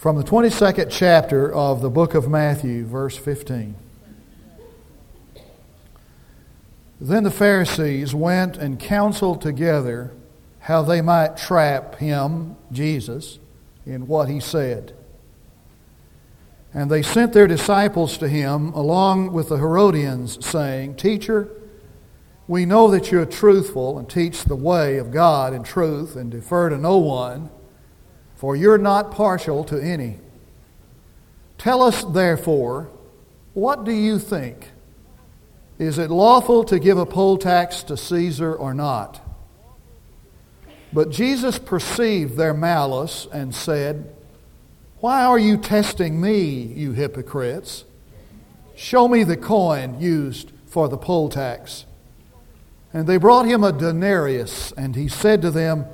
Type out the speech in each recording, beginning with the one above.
from the 22nd chapter of the book of Matthew, verse 15. Then the Pharisees went and counseled together how they might trap him, Jesus, in what he said. And they sent their disciples to him along with the Herodians, saying, Teacher, we know that you're truthful and teach the way of God in truth and defer to no one, for you're not partial to any. Tell us, therefore, what do you think? Is it lawful to give a poll tax to Caesar or not? But Jesus perceived their malice and said, Why are you testing me, you hypocrites? Show me the coin used for the poll tax. And they brought him a denarius, and he said to them,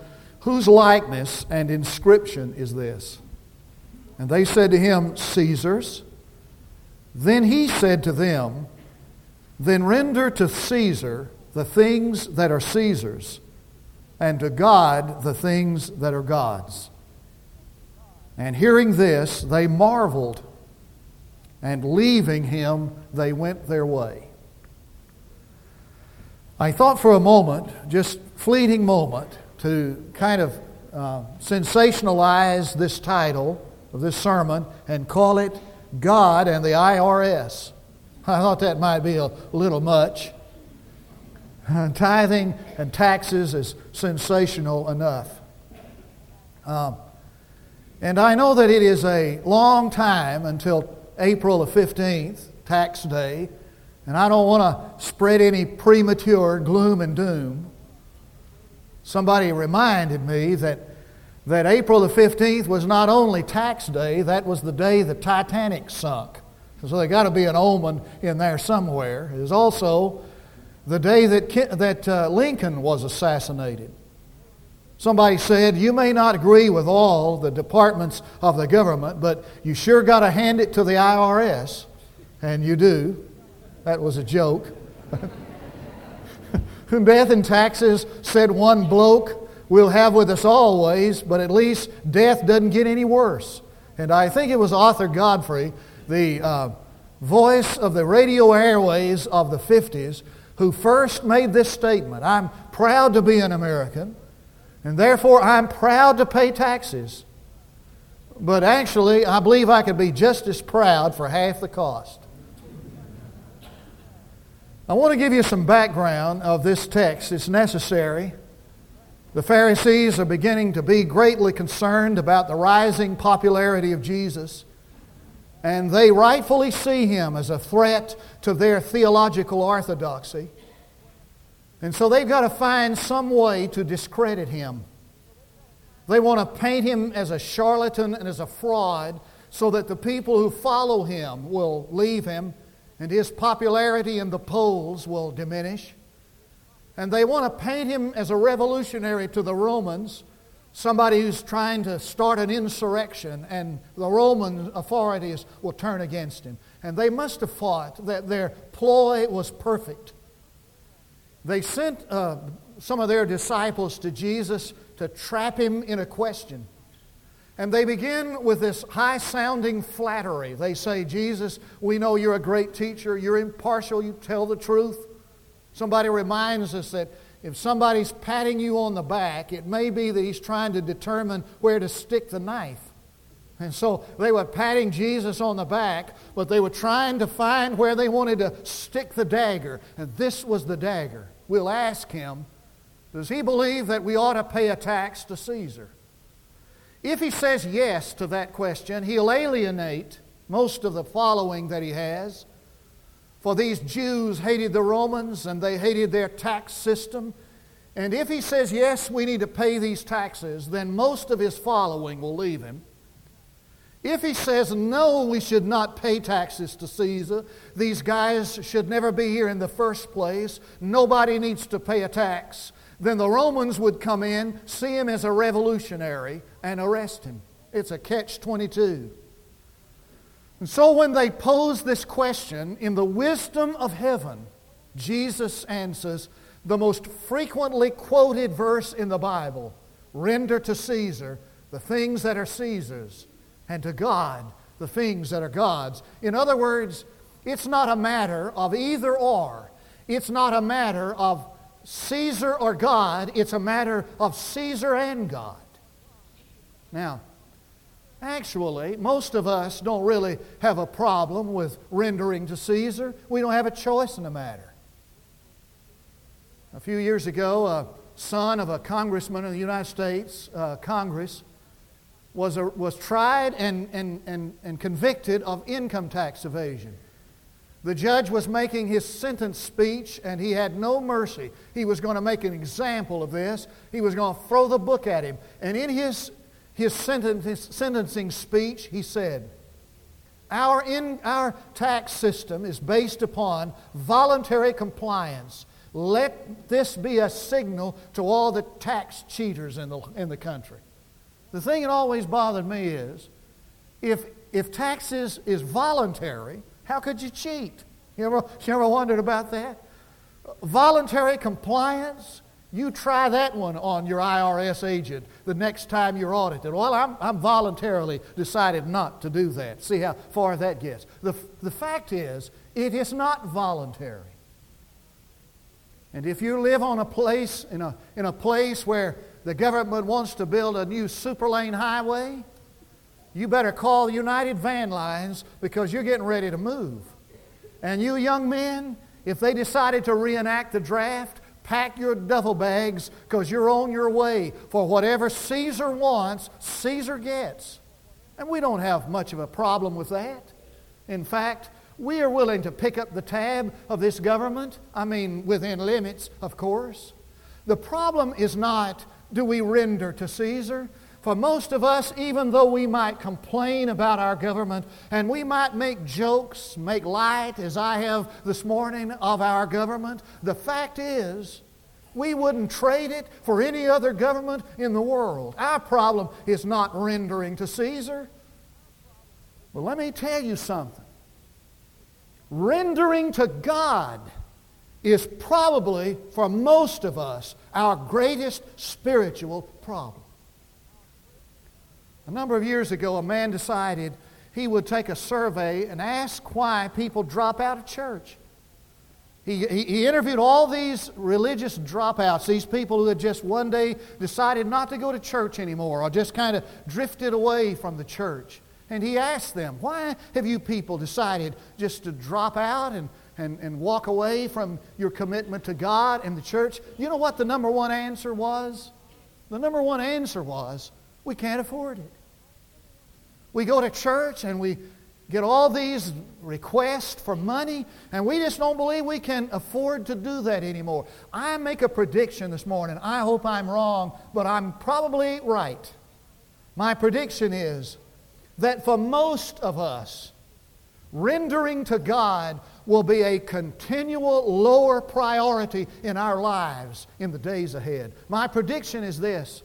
Whose likeness and inscription is this? And they said to him, Caesar's. Then he said to them, Then render to Caesar the things that are Caesar's, and to God the things that are God's. And hearing this, they marveled, and leaving him, they went their way. I thought for a moment, just fleeting moment, to kind of uh, sensationalize this title of this sermon and call it God and the IRS. I thought that might be a little much. tithing and taxes is sensational enough. Um, and I know that it is a long time until April the 15th, tax day, and I don't want to spread any premature gloom and doom. Somebody reminded me that, that April the 15th was not only tax day, that was the day the Titanic sunk. So there got to be an omen in there somewhere. It is also the day that, that uh, Lincoln was assassinated. Somebody said, You may not agree with all the departments of the government, but you sure got to hand it to the IRS. And you do. That was a joke. Whom death and taxes, said one bloke, we'll have with us always, but at least death doesn't get any worse. And I think it was Arthur Godfrey, the uh, voice of the radio airways of the 50s, who first made this statement I'm proud to be an American, and therefore I'm proud to pay taxes. But actually, I believe I could be just as proud for half the cost. I want to give you some background of this text. It's necessary. The Pharisees are beginning to be greatly concerned about the rising popularity of Jesus, and they rightfully see him as a threat to their theological orthodoxy. And so they've got to find some way to discredit him. They want to paint him as a charlatan and as a fraud so that the people who follow him will leave him and his popularity in the polls will diminish. And they want to paint him as a revolutionary to the Romans, somebody who's trying to start an insurrection, and the Roman authorities will turn against him. And they must have thought that their ploy was perfect. They sent uh, some of their disciples to Jesus to trap him in a question. And they begin with this high sounding flattery. They say, Jesus, we know you're a great teacher, you're impartial, you tell the truth. Somebody reminds us that if somebody's patting you on the back, it may be that he's trying to determine where to stick the knife. And so they were patting Jesus on the back, but they were trying to find where they wanted to stick the dagger. And this was the dagger. We'll ask him, does he believe that we ought to pay a tax to Caesar? If he says yes to that question, he'll alienate most of the following that he has. For these Jews hated the Romans and they hated their tax system. And if he says, yes, we need to pay these taxes, then most of his following will leave him. If he says, no, we should not pay taxes to Caesar, these guys should never be here in the first place, nobody needs to pay a tax, then the Romans would come in, see him as a revolutionary, and arrest him. It's a catch 22. And so when they pose this question in the wisdom of heaven, Jesus answers the most frequently quoted verse in the Bible render to Caesar the things that are Caesar's, and to God the things that are God's. In other words, it's not a matter of either or. It's not a matter of Caesar or God. It's a matter of Caesar and God. Now, actually, most of us don't really have a problem with rendering to Caesar. We don't have a choice in the matter. A few years ago, a son of a congressman in the United States uh, Congress was, a, was tried and, and, and, and convicted of income tax evasion. The judge was making his sentence speech and he had no mercy. He was going to make an example of this. He was going to throw the book at him. And in his, his, sentence, his sentencing speech, he said, our, in, our tax system is based upon voluntary compliance. Let this be a signal to all the tax cheaters in the, in the country. The thing that always bothered me is if, if taxes is voluntary, how could you cheat? You ever, you ever wondered about that? Voluntary compliance, you try that one on your IRS agent the next time you're audited. Well, I'm, I'm voluntarily decided not to do that. See how far that gets. The, the fact is, it is not voluntary. And if you live on a place, in a, in a place where the government wants to build a new super lane highway, you better call United Van Lines because you're getting ready to move. And you young men, if they decided to reenact the draft, pack your duffel bags because you're on your way. For whatever Caesar wants, Caesar gets. And we don't have much of a problem with that. In fact, we are willing to pick up the tab of this government. I mean, within limits, of course. The problem is not do we render to Caesar? For most of us, even though we might complain about our government and we might make jokes, make light, as I have this morning, of our government, the fact is, we wouldn't trade it for any other government in the world. Our problem is not rendering to Caesar. Well, let me tell you something. Rendering to God is probably, for most of us, our greatest spiritual problem. A number of years ago, a man decided he would take a survey and ask why people drop out of church. He, he, he, interviewed all these religious dropouts, these people who had just one day decided not to go to church anymore or just kind of drifted away from the church. And he asked them, Why have you people decided just to drop out and, and, and walk away from your commitment to God and the church? You know what the number one answer was? The number one answer was, We can't afford it. We go to church and we get all these requests for money, and we just don't believe we can afford to do that anymore. I make a prediction this morning. I hope I'm wrong, but I'm probably right. My prediction is that for most of us, rendering to God will be a continual lower priority in our lives in the days ahead. My prediction is this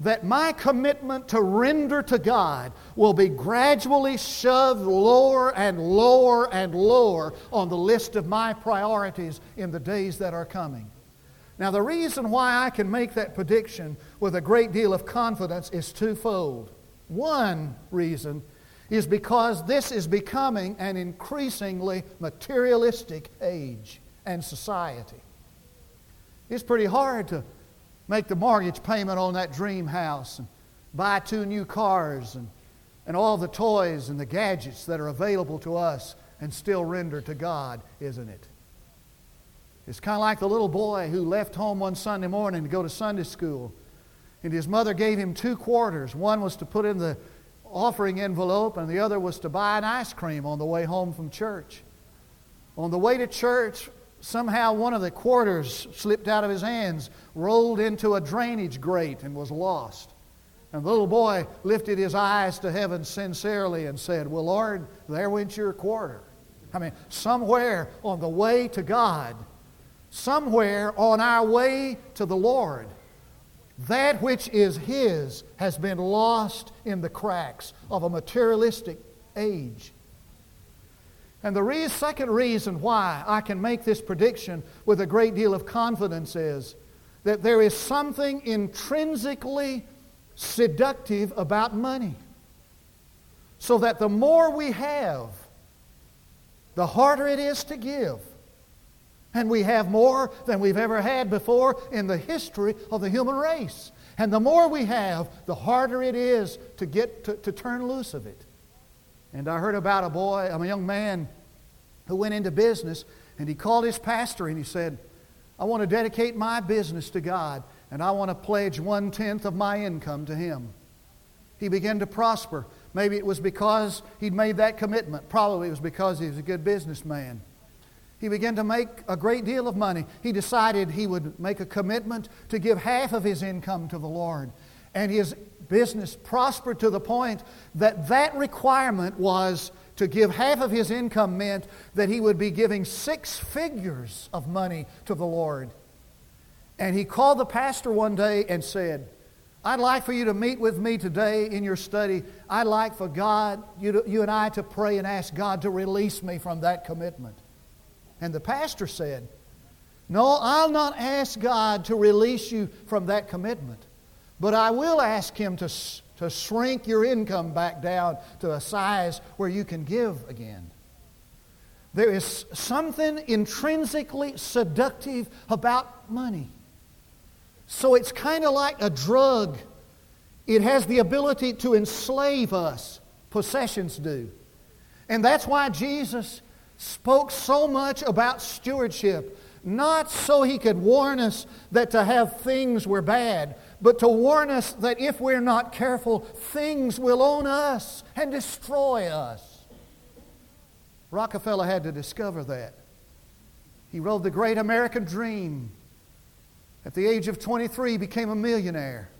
that my commitment to render to God will be gradually shoved lower and lower and lower on the list of my priorities in the days that are coming. Now, the reason why I can make that prediction with a great deal of confidence is twofold. One reason is because this is becoming an increasingly materialistic age and society. It's pretty hard to make the mortgage payment on that dream house and buy two new cars and, and all the toys and the gadgets that are available to us and still render to God, isn't it? It's kind of like the little boy who left home one Sunday morning to go to Sunday school. And his mother gave him two quarters. One was to put in the offering envelope, and the other was to buy an ice cream on the way home from church. On the way to church, somehow one of the quarters slipped out of his hands, rolled into a drainage grate, and was lost. And the little boy lifted his eyes to heaven sincerely and said, Well, Lord, there went your quarter. I mean, somewhere on the way to God, somewhere on our way to the Lord, that which is His has been lost in the cracks of a materialistic age. And the re- second reason why I can make this prediction with a great deal of confidence is that there is something intrinsically seductive about money. so that the more we have, the harder it is to give. And we have more than we've ever had before in the history of the human race. And the more we have, the harder it is to get to, to turn loose of it. And I heard about a boy, I'm a young man who went into business, and he called his pastor and he said, I want to dedicate my business to God, and I want to pledge one tenth of my income to Him. He began to prosper. Maybe it was because he'd made that commitment. Probably it was because he was a good businessman. He began to make a great deal of money. He decided he would make a commitment to give half of his income to the Lord. And his business prospered to the point that that requirement was to give half of his income meant that he would be giving six figures of money to the Lord. And he called the pastor one day and said, I'd like for you to meet with me today in your study. I'd like for God, you, to, you and I, to pray and ask God to release me from that commitment. And the pastor said, No, I'll not ask God to release you from that commitment, but I will ask Him to, to shrink your income back down to a size where you can give again. There is something intrinsically seductive about money. So it's kind of like a drug. It has the ability to enslave us, possessions do. And that's why Jesus spoke so much about stewardship. Not so he could warn us that to have things were bad, but to warn us that if we're not careful, things will own us and destroy us. Rockefeller had to discover that. He wrote the great American dream at the age of 23, became a millionaire.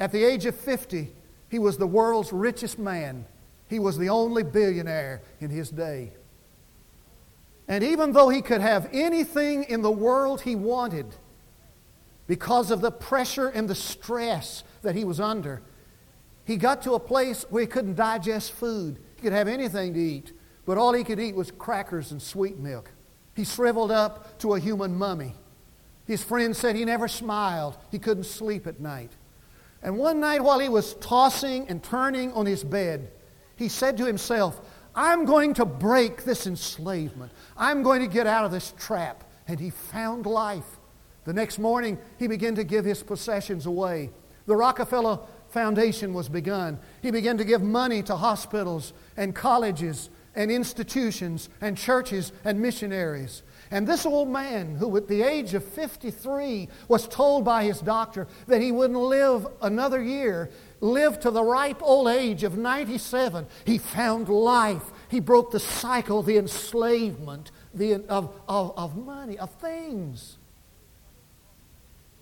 At the age of 50, he was the world's richest man. He was the only billionaire in his day. And even though he could have anything in the world he wanted, because of the pressure and the stress that he was under, he got to a place where he couldn't digest food. He could have anything to eat, but all he could eat was crackers and sweet milk. He shriveled up to a human mummy. His friends said he never smiled. He couldn't sleep at night. And one night while he was tossing and turning on his bed, he said to himself, I'm going to break this enslavement. I'm going to get out of this trap. And he found life. The next morning, he began to give his possessions away. The Rockefeller Foundation was begun. He began to give money to hospitals and colleges and institutions and churches and missionaries. And this old man, who at the age of 53 was told by his doctor that he wouldn't live another year, lived to the ripe old age of 97. He found life. He broke the cycle, the enslavement the, of, of, of money, of things.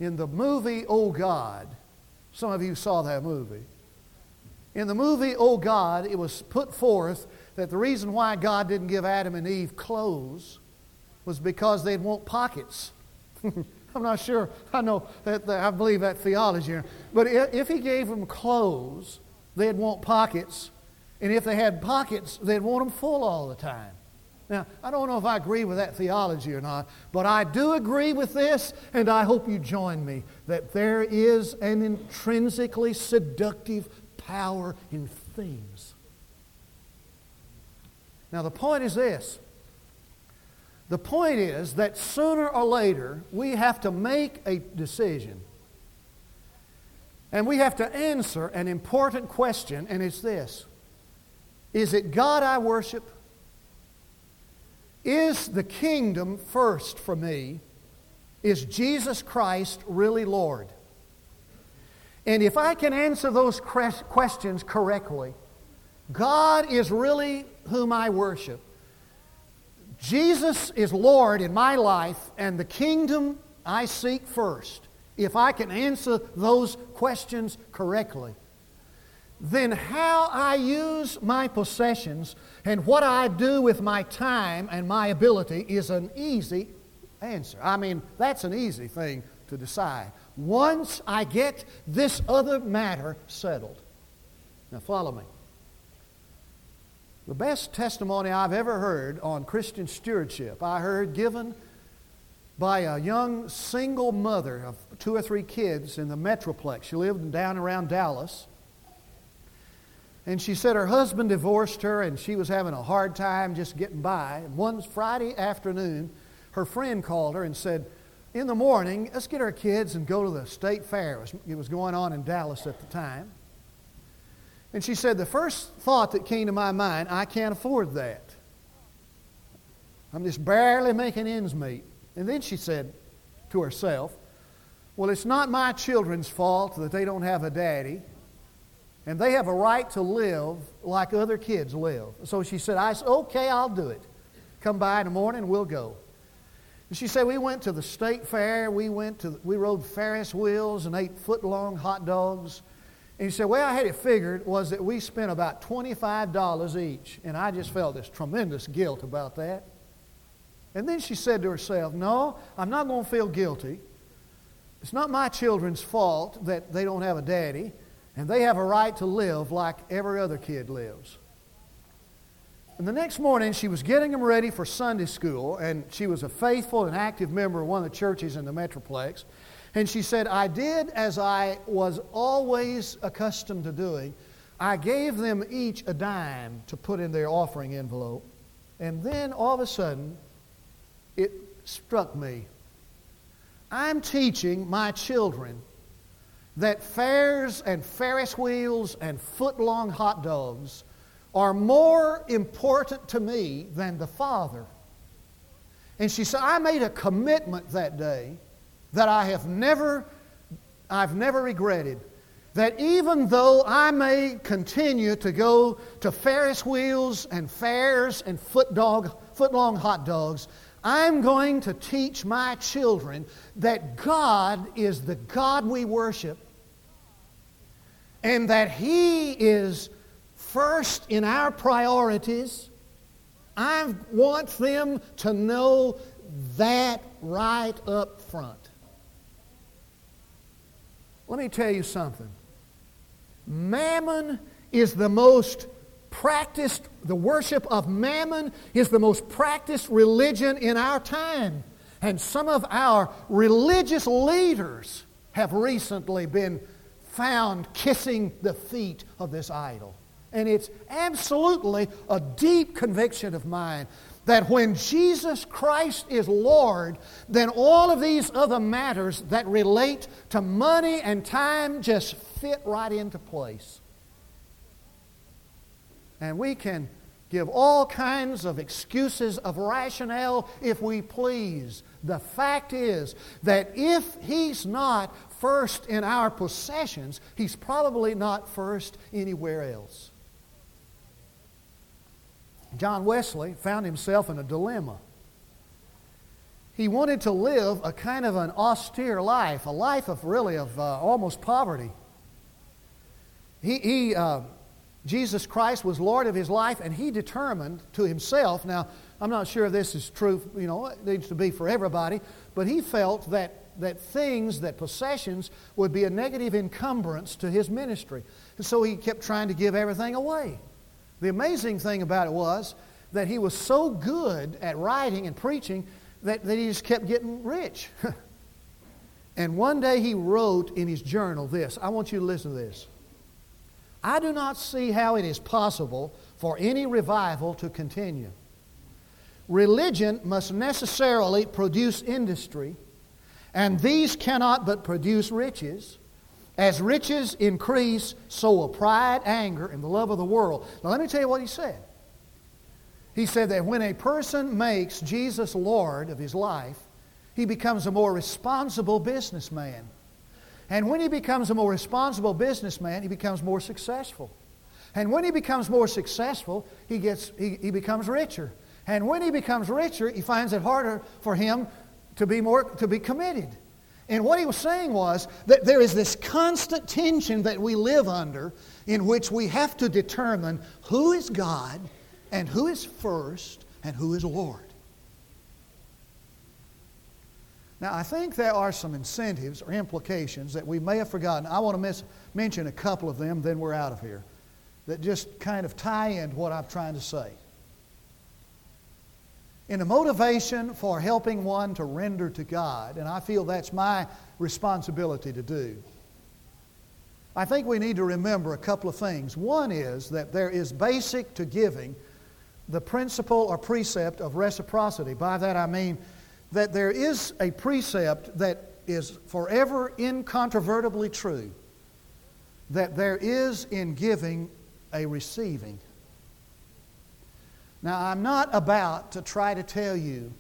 In the movie Oh God, some of you saw that movie. In the movie Oh God, it was put forth that the reason why God didn't give Adam and Eve clothes was because they'd want pockets. I'm not sure. I know that, I believe that theology. But if he gave them clothes, they'd want pockets. And if they had pockets, they'd want them full all the time. Now, I don't know if I agree with that theology or not, but I do agree with this, and I hope you join me, that there is an intrinsically seductive power in things. Now, the point is this the point is that sooner or later we have to make a decision. And we have to answer an important question, and it's this Is it God I worship? Is the kingdom first for me? Is Jesus Christ really Lord? And if I can answer those questions correctly, God is really whom I worship. Jesus is Lord in my life, and the kingdom I seek first. If I can answer those questions correctly, then how I use my possessions and what I do with my time and my ability is an easy answer. I mean, that's an easy thing to decide. Once I get this other matter settled. Now, follow me. The best testimony I've ever heard on Christian stewardship, I heard given by a young single mother of two or three kids in the Metroplex. She lived down around Dallas. And she said her husband divorced her and she was having a hard time just getting by. One Friday afternoon, her friend called her and said, In the morning, let's get our kids and go to the state fair. It was going on in Dallas at the time. And she said, The first thought that came to my mind, I can't afford that. I'm just barely making ends meet. And then she said to herself, Well, it's not my children's fault that they don't have a daddy. And they have a right to live like other kids live. So she said, I said, okay, I'll do it. Come by in the morning, we'll go. And she said, we went to the state fair. We went to, we rode Ferris wheels and ate foot-long hot dogs. And he said, well, I had it figured was that we spent about $25 each. And I just felt this tremendous guilt about that. And then she said to herself, no, I'm not going to feel guilty. It's not my children's fault that they don't have a daddy. And they have a right to live like every other kid lives. And the next morning, she was getting them ready for Sunday school, and she was a faithful and active member of one of the churches in the Metroplex. And she said, I did as I was always accustomed to doing. I gave them each a dime to put in their offering envelope. And then all of a sudden, it struck me. I'm teaching my children that fairs and Ferris wheels and foot-long hot dogs are more important to me than the Father. And she said, I made a commitment that day that I have never, I've never regretted. That even though I may continue to go to Ferris wheels and fairs and foot dog, foot-long hot dogs, I'm going to teach my children that God is the God we worship and that He is first in our priorities. I want them to know that right up front. Let me tell you something. Mammon is the most practiced, the worship of mammon is the most practiced religion in our time. And some of our religious leaders have recently been found kissing the feet of this idol. And it's absolutely a deep conviction of mine that when Jesus Christ is Lord, then all of these other matters that relate to money and time just fit right into place. And we can give all kinds of excuses of rationale if we please. The fact is that if He's not first in our possessions, he's probably not first anywhere else. John Wesley found himself in a dilemma. He wanted to live a kind of an austere life, a life of really of uh, almost poverty. He, he uh, Jesus Christ was Lord of his life, and he determined to himself. Now, I'm not sure if this is true. You know, it needs to be for everybody, but he felt that that things, that possessions, would be a negative encumbrance to his ministry. And so he kept trying to give everything away. The amazing thing about it was that he was so good at writing and preaching that, that he just kept getting rich. and one day he wrote in his journal this I want you to listen to this. I do not see how it is possible for any revival to continue. Religion must necessarily produce industry and these cannot but produce riches. As riches increase, so will pride, anger, and the love of the world. Now, let me tell you what he said. He said that when a person makes Jesus Lord of his life, he becomes a more responsible businessman. And when he becomes a more responsible businessman, he becomes more successful. And when he becomes more successful, he, gets, he, he becomes richer. And when he becomes richer, he finds it harder for him to be more to be committed. And what he was saying was that there is this constant tension that we live under in which we have to determine who is God and who is first and who is Lord. Now, I think there are some incentives or implications that we may have forgotten. I want to miss, mention a couple of them, then we're out of here, that just kind of tie in what I'm trying to say in a motivation for helping one to render to God, and I feel that's my responsibility to do. I think we need to remember a couple of things. One is that there is basic to giving the principle or precept of reciprocity. By that I mean that there is a precept that is forever incontrovertibly true that there is in giving a receiving. Now, I'm not about to try to tell you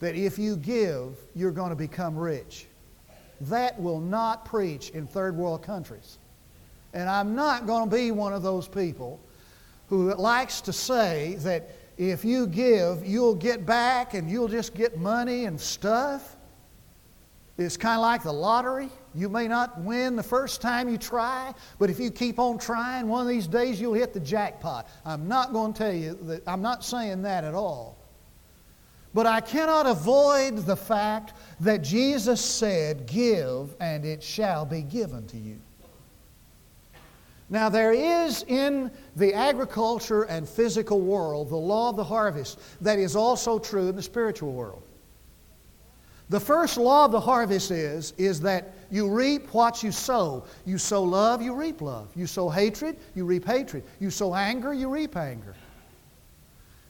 that if you give, you're going to become rich. That will not preach in third world countries. And I'm not going to be one of those people who likes to say that if you give, you'll get back and you'll just get money and stuff. It's kind of like the lottery. You may not win the first time you try, but if you keep on trying, one of these days you'll hit the jackpot. I'm not going to tell you that, I'm not saying that at all. But I cannot avoid the fact that Jesus said, Give, and it shall be given to you. Now, there is in the agriculture and physical world the law of the harvest that is also true in the spiritual world. The first law of the harvest is, is that you reap what you sow. You sow love, you reap love. You sow hatred, you reap hatred. You sow anger, you reap anger.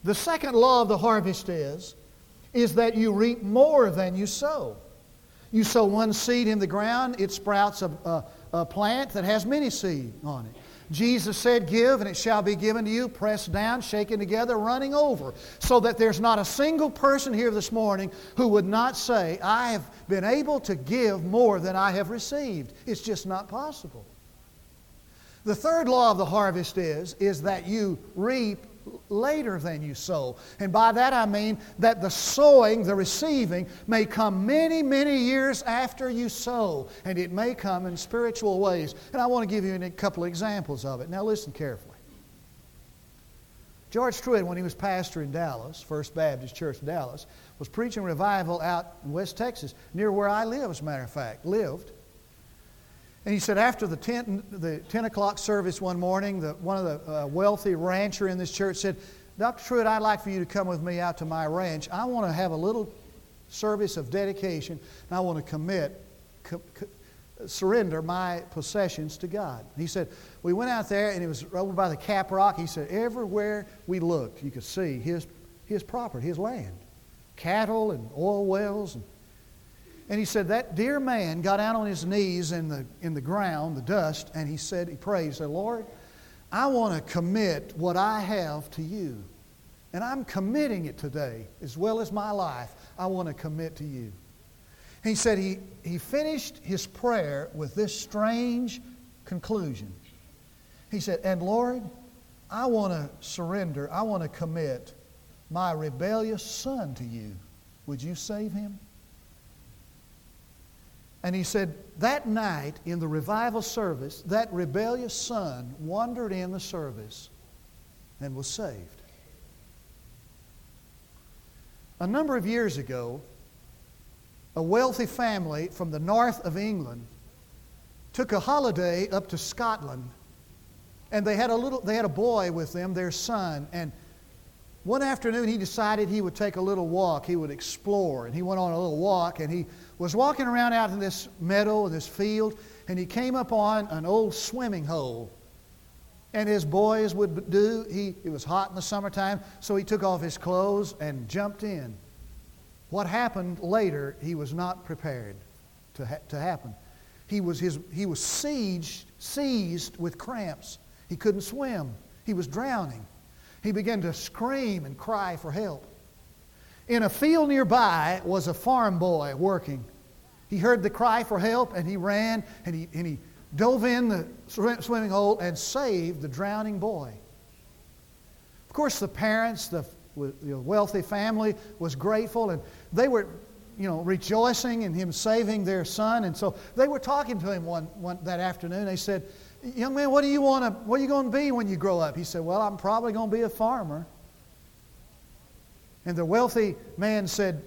The second law of the harvest is, is that you reap more than you sow. You sow one seed in the ground, it sprouts a, a, a plant that has many seed on it. Jesus said, Give, and it shall be given to you, pressed down, shaken together, running over. So that there's not a single person here this morning who would not say, I have been able to give more than I have received. It's just not possible. The third law of the harvest is, is that you reap later than you sow. And by that I mean that the sowing, the receiving, may come many, many years after you sow. And it may come in spiritual ways. And I want to give you a couple of examples of it. Now listen carefully. George Truett, when he was pastor in Dallas, First Baptist Church Dallas, was preaching revival out in West Texas, near where I live, as a matter of fact, lived. And he said after the 10, the 10 o'clock service one morning, the, one of the uh, wealthy rancher in this church said, Dr. Truett, I'd like for you to come with me out to my ranch. I want to have a little service of dedication, and I want to commit, co- co- surrender my possessions to God. He said, We went out there, and it was over by the Cap Rock. He said, Everywhere we looked, you could see his, his property, his land cattle and oil wells and and he said, That dear man got out on his knees in the, in the ground, the dust, and he said, He prayed, he said, Lord, I want to commit what I have to you. And I'm committing it today, as well as my life. I want to commit to you. He said he, he finished his prayer with this strange conclusion. He said, And Lord, I want to surrender, I want to commit my rebellious son to you. Would you save him? And he said, that night in the revival service, that rebellious son wandered in the service and was saved. A number of years ago, a wealthy family from the north of England took a holiday up to Scotland. And they had a little they had a boy with them, their son, and one afternoon he decided he would take a little walk, he would explore, and he went on a little walk and he was walking around out in this meadow, this field, and he came upon an old swimming hole. And his boys would do, he, it was hot in the summertime, so he took off his clothes and jumped in. What happened later, he was not prepared to, ha- to happen. He was, his, he was sieged, seized with cramps. He couldn't swim. He was drowning. He began to scream and cry for help. In a field nearby was a farm boy working. He heard the cry for help and he ran and he, and he dove in the swimming hole and saved the drowning boy. Of course, the parents, the, wealthy family, was grateful and they were, you know, rejoicing in him saving their son. And so they were talking to him one, one that afternoon. They said, "Young man, what do you want to? What are you going to be when you grow up?" He said, "Well, I'm probably going to be a farmer." And the wealthy man said,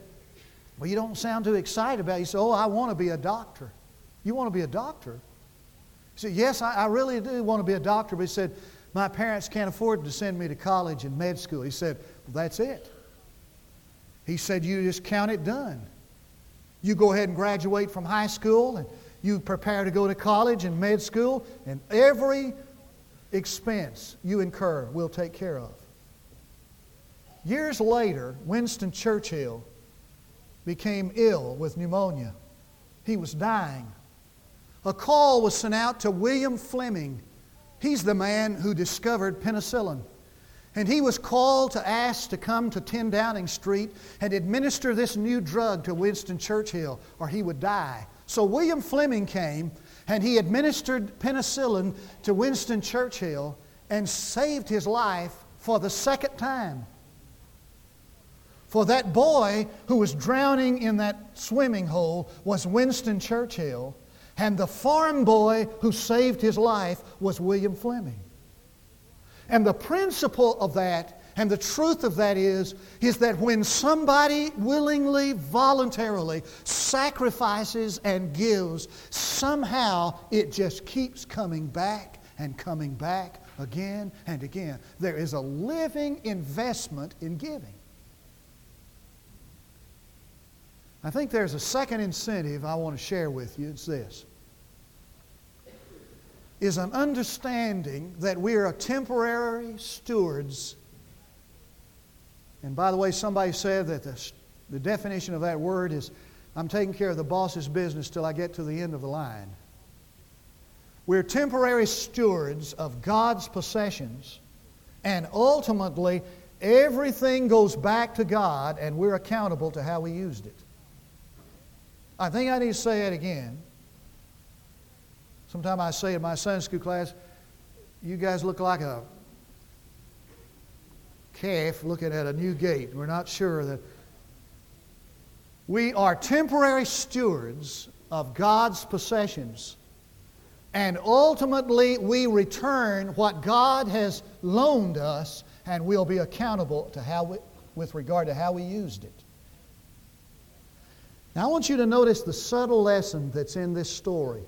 well, you don't sound too excited about it. You say, Oh, I want to be a doctor. You want to be a doctor? He said, Yes, I, I really do want to be a doctor. But he said, My parents can't afford to send me to college and med school. He said, Well, that's it. He said, You just count it done. You go ahead and graduate from high school and you prepare to go to college and med school, and every expense you incur, we'll take care of. Years later, Winston Churchill became ill with pneumonia. He was dying. A call was sent out to William Fleming. He's the man who discovered penicillin. And he was called to ask to come to 10 Downing Street and administer this new drug to Winston Churchill, or he would die. So William Fleming came and he administered penicillin to Winston Churchill and saved his life for the second time. For that boy who was drowning in that swimming hole was Winston Churchill, and the farm boy who saved his life was William Fleming. And the principle of that and the truth of that is, is that when somebody willingly, voluntarily sacrifices and gives, somehow it just keeps coming back and coming back again and again. There is a living investment in giving. I think there's a second incentive I want to share with you. It's this is an understanding that we are temporary stewards. And by the way, somebody said that the, the definition of that word is I'm taking care of the boss's business till I get to the end of the line. We're temporary stewards of God's possessions, and ultimately, everything goes back to God, and we're accountable to how we used it. I think I need to say it again. Sometimes I say in my Sunday school class, you guys look like a calf looking at a new gate. We're not sure that. We are temporary stewards of God's possessions. And ultimately, we return what God has loaned us, and we'll be accountable to how we, with regard to how we used it. Now, I want you to notice the subtle lesson that's in this story.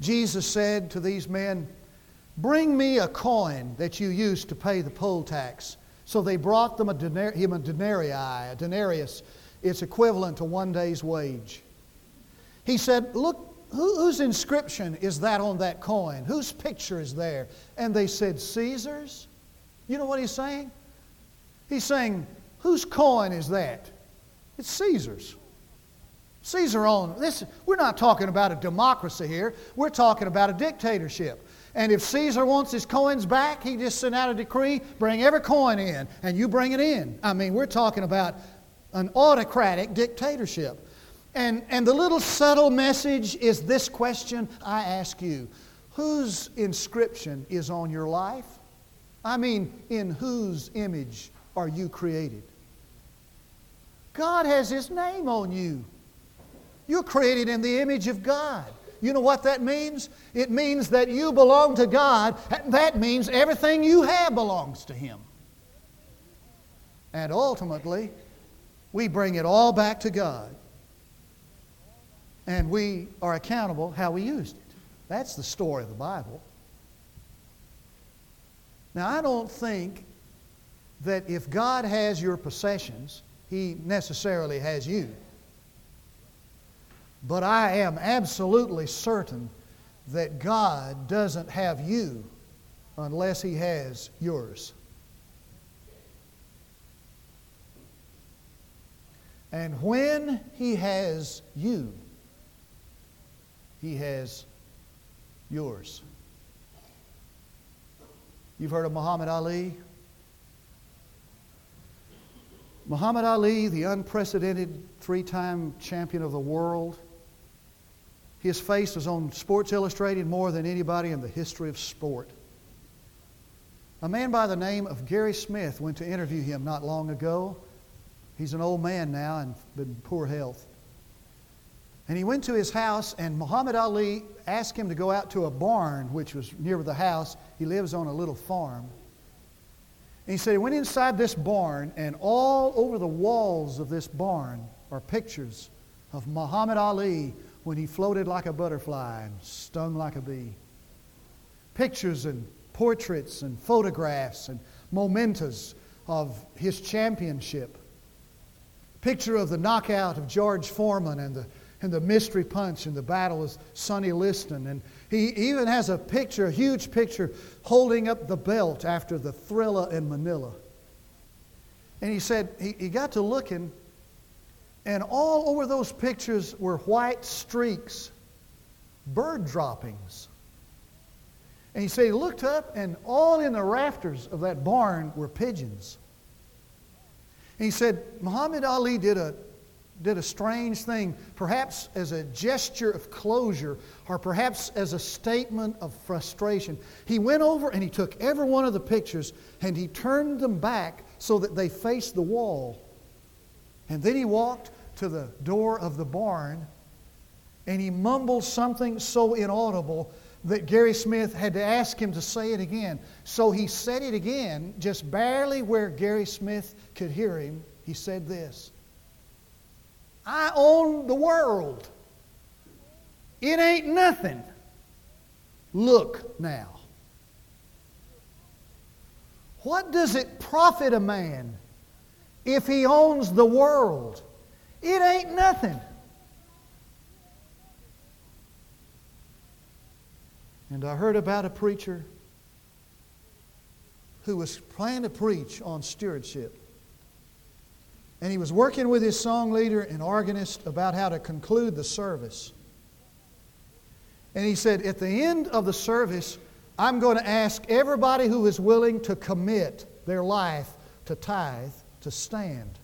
Jesus said to these men, Bring me a coin that you used to pay the poll tax. So they brought them a denar- him a denarii, a denarius. It's equivalent to one day's wage. He said, Look, whose inscription is that on that coin? Whose picture is there? And they said, Caesar's. You know what he's saying? He's saying, Whose coin is that? It's Caesar's. Caesar owned this. We're not talking about a democracy here. We're talking about a dictatorship. And if Caesar wants his coins back, he just sent out a decree bring every coin in, and you bring it in. I mean, we're talking about an autocratic dictatorship. And, and the little subtle message is this question I ask you Whose inscription is on your life? I mean, in whose image are you created? God has His name on you. You're created in the image of God. You know what that means? It means that you belong to God. That means everything you have belongs to Him. And ultimately, we bring it all back to God. And we are accountable how we used it. That's the story of the Bible. Now, I don't think that if God has your possessions, He necessarily has you. But I am absolutely certain that God doesn't have you unless He has yours. And when He has you, He has yours. You've heard of Muhammad Ali? Muhammad Ali, the unprecedented three time champion of the world, his face was on Sports Illustrated more than anybody in the history of sport. A man by the name of Gary Smith went to interview him not long ago. He's an old man now and in poor health. And he went to his house, and Muhammad Ali asked him to go out to a barn which was near the house. He lives on a little farm. And he said he went inside this barn, and all over the walls of this barn are pictures of Muhammad Ali when he floated like a butterfly and stung like a bee. Pictures and portraits and photographs and mementos of his championship. Picture of the knockout of George Foreman and the and the mystery punch and the battle with Sonny Liston. And he even has a picture, a huge picture, holding up the belt after the thriller in Manila. And he said he, he got to looking, and all over those pictures were white streaks, bird droppings. And he said he looked up, and all in the rafters of that barn were pigeons. And he said Muhammad Ali did a, did a strange thing, perhaps as a gesture of closure, or perhaps as a statement of frustration. He went over and he took every one of the pictures and he turned them back so that they faced the wall. And then he walked to the door of the barn and he mumbled something so inaudible that Gary Smith had to ask him to say it again. So he said it again, just barely where Gary Smith could hear him. He said this I own the world. It ain't nothing. Look now. What does it profit a man if he owns the world? It ain't nothing. And I heard about a preacher who was planning to preach on stewardship. And he was working with his song leader and organist about how to conclude the service. And he said, At the end of the service, I'm going to ask everybody who is willing to commit their life to tithe to stand.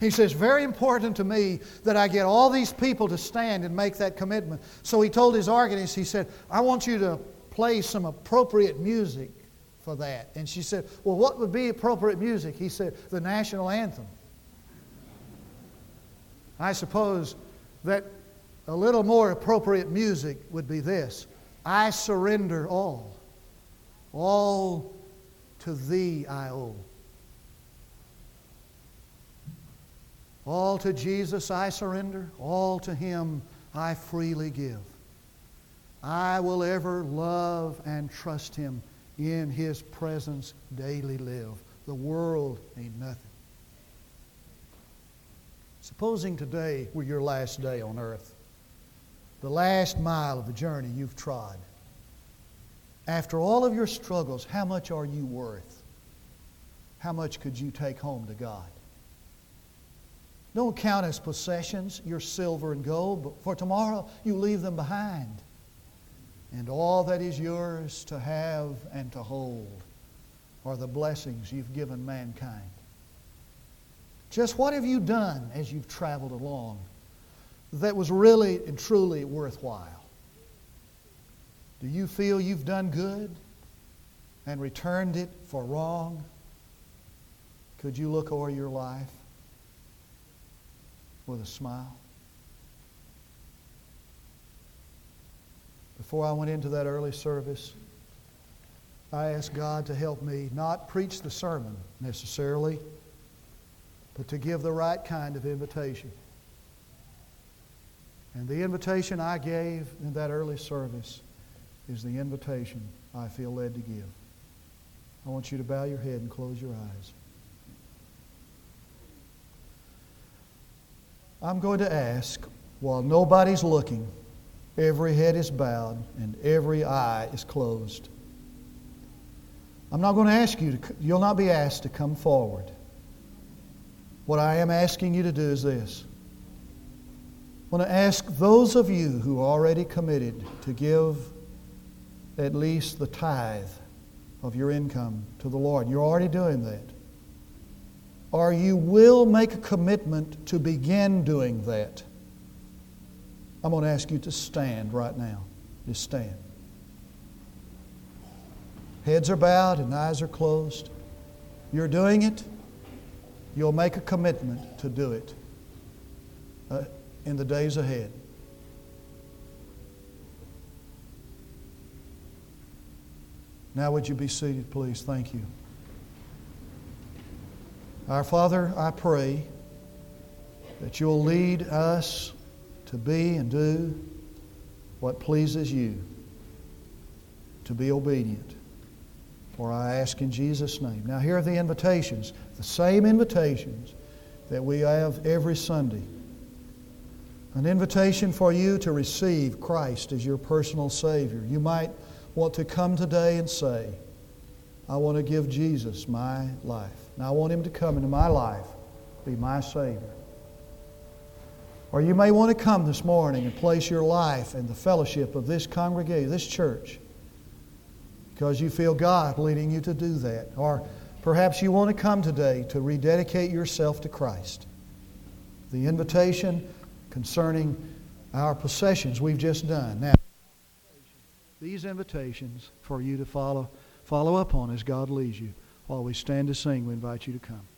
He says, Very important to me that I get all these people to stand and make that commitment. So he told his organist, he said, I want you to play some appropriate music for that. And she said, Well, what would be appropriate music? He said, The national anthem. I suppose that a little more appropriate music would be this I surrender all. All to thee I owe. All to Jesus I surrender, all to Him I freely give. I will ever love and trust Him in His presence daily live. The world ain't nothing. Supposing today were your last day on earth, the last mile of the journey you've trod. After all of your struggles, how much are you worth? How much could you take home to God? Don't count as possessions your silver and gold, but for tomorrow you leave them behind. And all that is yours to have and to hold are the blessings you've given mankind. Just what have you done as you've traveled along that was really and truly worthwhile? Do you feel you've done good and returned it for wrong? Could you look over your life with a smile. Before I went into that early service, I asked God to help me not preach the sermon necessarily, but to give the right kind of invitation. And the invitation I gave in that early service is the invitation I feel led to give. I want you to bow your head and close your eyes. I'm going to ask, while nobody's looking, every head is bowed and every eye is closed. I'm not going to ask you to, you'll not be asked to come forward. What I am asking you to do is this. I want to ask those of you who are already committed to give at least the tithe of your income to the Lord. You're already doing that or you will make a commitment to begin doing that. I'm going to ask you to stand right now. Just stand. Heads are bowed and eyes are closed. You're doing it. You'll make a commitment to do it uh, in the days ahead. Now, would you be seated, please? Thank you. Our Father, I pray that you'll lead us to be and do what pleases you, to be obedient. For I ask in Jesus' name. Now, here are the invitations, the same invitations that we have every Sunday. an invitation for you to receive Christ as your personal Savior. You might want to come today and say, I want to give Jesus my life. Now, I want Him to come into my life, be my Savior. Or you may want to come this morning and place your life in the fellowship of this congregation, this church, because you feel God leading you to do that. Or perhaps you want to come today to rededicate yourself to Christ. The invitation concerning our possessions we've just done. Now, these invitations for you to follow, follow up on as God leads you. While we stand to sing, we invite you to come.